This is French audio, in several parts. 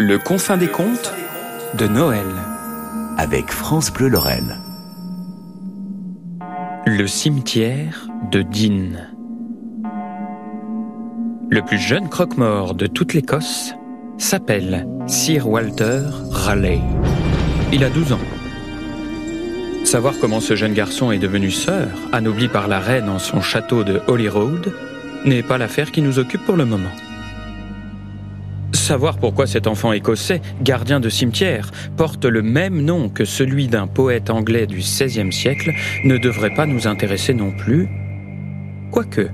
Le confin des contes de Noël. avec France Bleu Lorraine. Le cimetière de Dean. Le plus jeune croque-mort de toute l'Écosse s'appelle Sir Walter Raleigh. Il a 12 ans. Savoir comment ce jeune garçon est devenu sœur, anobli par la reine en son château de Holyrood, n'est pas l'affaire qui nous occupe pour le moment. Savoir pourquoi cet enfant écossais, gardien de cimetière, porte le même nom que celui d'un poète anglais du XVIe siècle ne devrait pas nous intéresser non plus. Quoique.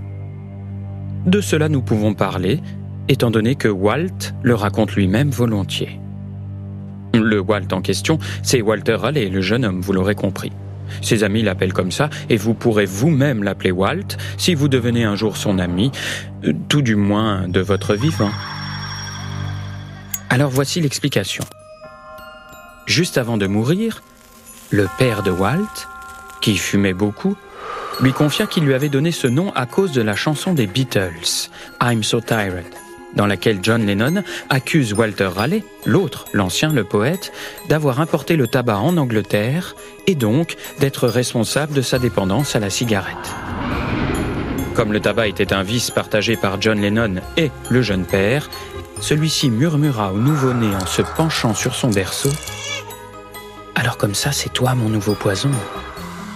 De cela nous pouvons parler, étant donné que Walt le raconte lui-même volontiers. Le Walt en question, c'est Walter Raleigh, le jeune homme, vous l'aurez compris. Ses amis l'appellent comme ça, et vous pourrez vous-même l'appeler Walt si vous devenez un jour son ami, euh, tout du moins de votre vivant. Alors voici l'explication. Juste avant de mourir, le père de Walt, qui fumait beaucoup, lui confia qu'il lui avait donné ce nom à cause de la chanson des Beatles, I'm So Tired, dans laquelle John Lennon accuse Walter Raleigh, l'autre, l'ancien, le poète, d'avoir importé le tabac en Angleterre et donc d'être responsable de sa dépendance à la cigarette. Comme le tabac était un vice partagé par John Lennon et le jeune père, celui-ci murmura au nouveau-né en se penchant sur son berceau Alors comme ça, c'est toi mon nouveau poison,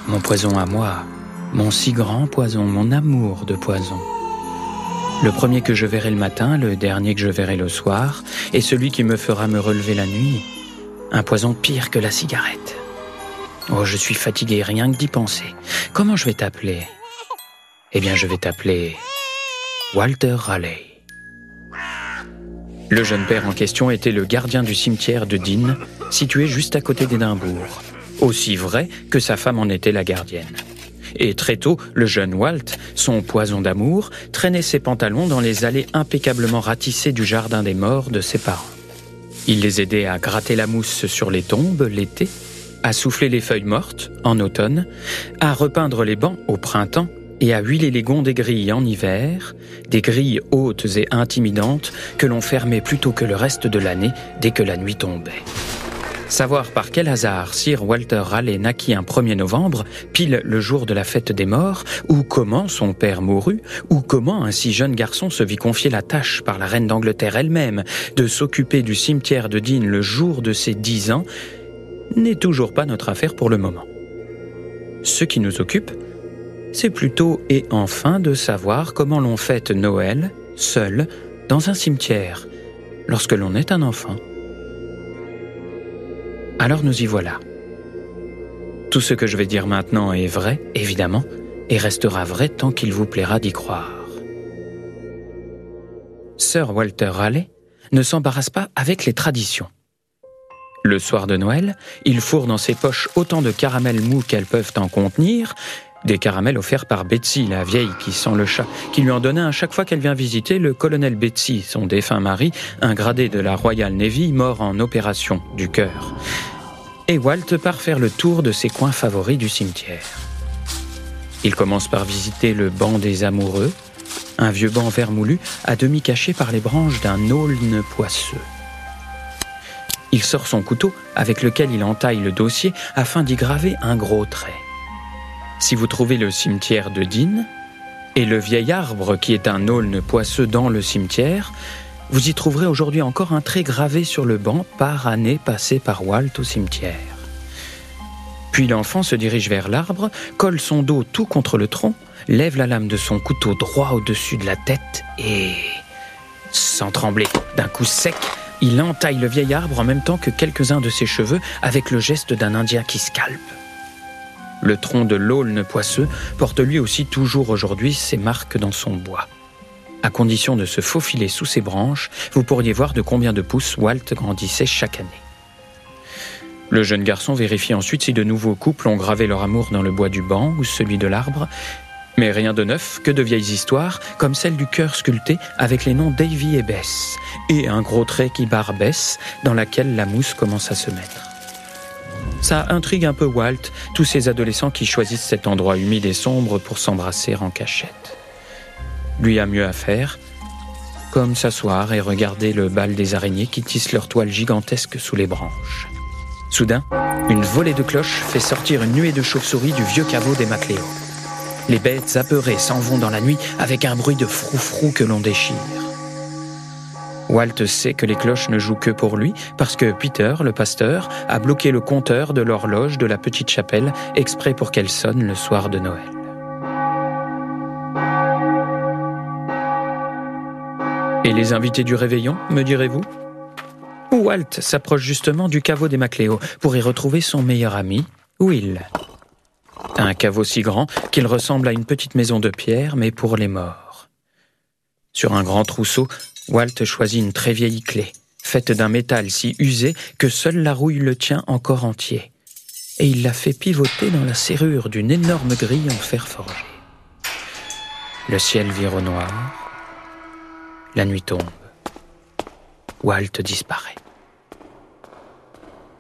mon poison à moi, mon si grand poison, mon amour de poison. Le premier que je verrai le matin, le dernier que je verrai le soir, et celui qui me fera me relever la nuit. Un poison pire que la cigarette. Oh, je suis fatigué rien que d'y penser. Comment je vais t'appeler? Eh bien, je vais t'appeler Walter Raleigh. Le jeune père en question était le gardien du cimetière de Dean, situé juste à côté d'Édimbourg. Aussi vrai que sa femme en était la gardienne. Et très tôt, le jeune Walt, son poison d'amour, traînait ses pantalons dans les allées impeccablement ratissées du jardin des morts de ses parents. Il les aidait à gratter la mousse sur les tombes l'été, à souffler les feuilles mortes en automne, à repeindre les bancs au printemps et à huiler les gonds des grilles en hiver, des grilles hautes et intimidantes que l'on fermait plutôt que le reste de l'année dès que la nuit tombait. Savoir par quel hasard Sir Walter Raleigh naquit un 1er novembre, pile le jour de la fête des morts, ou comment son père mourut, ou comment un si jeune garçon se vit confier la tâche par la reine d'Angleterre elle-même de s'occuper du cimetière de Dean le jour de ses dix ans, n'est toujours pas notre affaire pour le moment. Ce qui nous occupe, c'est plutôt et enfin de savoir comment l'on fête Noël, seul, dans un cimetière, lorsque l'on est un enfant. Alors nous y voilà. Tout ce que je vais dire maintenant est vrai, évidemment, et restera vrai tant qu'il vous plaira d'y croire. Sir Walter Raleigh ne s'embarrasse pas avec les traditions. Le soir de Noël, il fourre dans ses poches autant de caramels mous qu'elles peuvent en contenir, des caramels offerts par Betsy, la vieille qui sent le chat, qui lui en donnait à chaque fois qu'elle vient visiter le colonel Betsy, son défunt mari, un gradé de la Royal Navy mort en opération du cœur. Et Walt part faire le tour de ses coins favoris du cimetière. Il commence par visiter le banc des amoureux, un vieux banc vermoulu à demi caché par les branches d'un aulne poisseux. Il sort son couteau avec lequel il entaille le dossier afin d'y graver un gros trait. Si vous trouvez le cimetière de Dean et le vieil arbre qui est un aulne poisseux dans le cimetière, vous y trouverez aujourd'hui encore un trait gravé sur le banc par année passée par Walt au cimetière. Puis l'enfant se dirige vers l'arbre, colle son dos tout contre le tronc, lève la lame de son couteau droit au-dessus de la tête et, sans trembler, d'un coup sec, il entaille le vieil arbre en même temps que quelques-uns de ses cheveux avec le geste d'un Indien qui scalpe. Le tronc de l'aulne poisseux porte lui aussi toujours aujourd'hui ses marques dans son bois. À condition de se faufiler sous ses branches, vous pourriez voir de combien de pouces Walt grandissait chaque année. Le jeune garçon vérifie ensuite si de nouveaux couples ont gravé leur amour dans le bois du banc ou celui de l'arbre, mais rien de neuf que de vieilles histoires, comme celle du cœur sculpté avec les noms Davy et Bess, et un gros trait qui barre Bess, dans laquelle la mousse commence à se mettre. Ça intrigue un peu Walt, tous ces adolescents qui choisissent cet endroit humide et sombre pour s'embrasser en cachette. Lui a mieux à faire, comme s'asseoir et regarder le bal des araignées qui tissent leur toile gigantesque sous les branches. Soudain, une volée de cloches fait sortir une nuée de chauves-souris du vieux caveau des Macléo. Les bêtes apeurées s'en vont dans la nuit avec un bruit de froufrou que l'on déchire. Walt sait que les cloches ne jouent que pour lui parce que Peter, le pasteur, a bloqué le compteur de l'horloge de la petite chapelle exprès pour qu'elle sonne le soir de Noël. Et les invités du réveillon, me direz-vous? Walt s'approche justement du caveau des Macléo pour y retrouver son meilleur ami, Will. Un caveau si grand qu'il ressemble à une petite maison de pierre, mais pour les morts. Sur un grand trousseau, Walt choisit une très vieille clé, faite d'un métal si usé que seule la rouille le tient encore entier. Et il la fait pivoter dans la serrure d'une énorme grille en fer forgé. Le ciel vire au noir. La nuit tombe. Walt disparaît.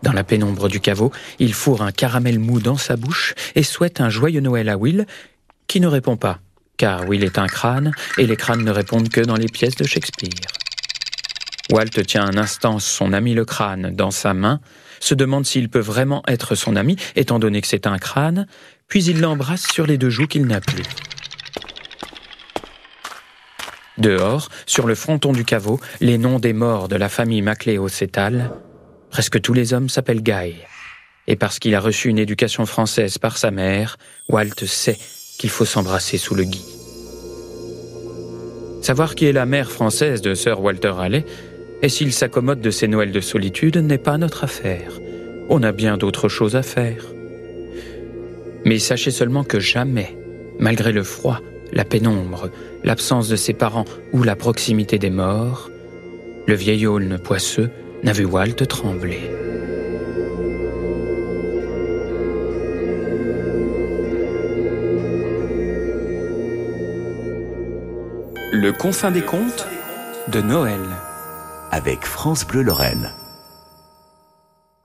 Dans la pénombre du caveau, il fourre un caramel mou dans sa bouche et souhaite un joyeux Noël à Will, qui ne répond pas, car Will est un crâne et les crânes ne répondent que dans les pièces de Shakespeare. Walt tient un instant son ami le crâne dans sa main, se demande s'il peut vraiment être son ami, étant donné que c'est un crâne, puis il l'embrasse sur les deux joues qu'il n'a plus. Dehors, sur le fronton du caveau, les noms des morts de la famille Macléo s'étalent. Presque tous les hommes s'appellent Guy. Et parce qu'il a reçu une éducation française par sa mère, Walt sait qu'il faut s'embrasser sous le gui. Savoir qui est la mère française de Sir Walter Raleigh et s'il s'accommode de ses Noëls de solitude n'est pas notre affaire. On a bien d'autres choses à faire. Mais sachez seulement que jamais, malgré le froid, la pénombre, l'absence de ses parents ou la proximité des morts, le vieil aulne poisseux n'a vu Walt trembler. Le confin des contes de Noël. Avec France Bleu Lorraine.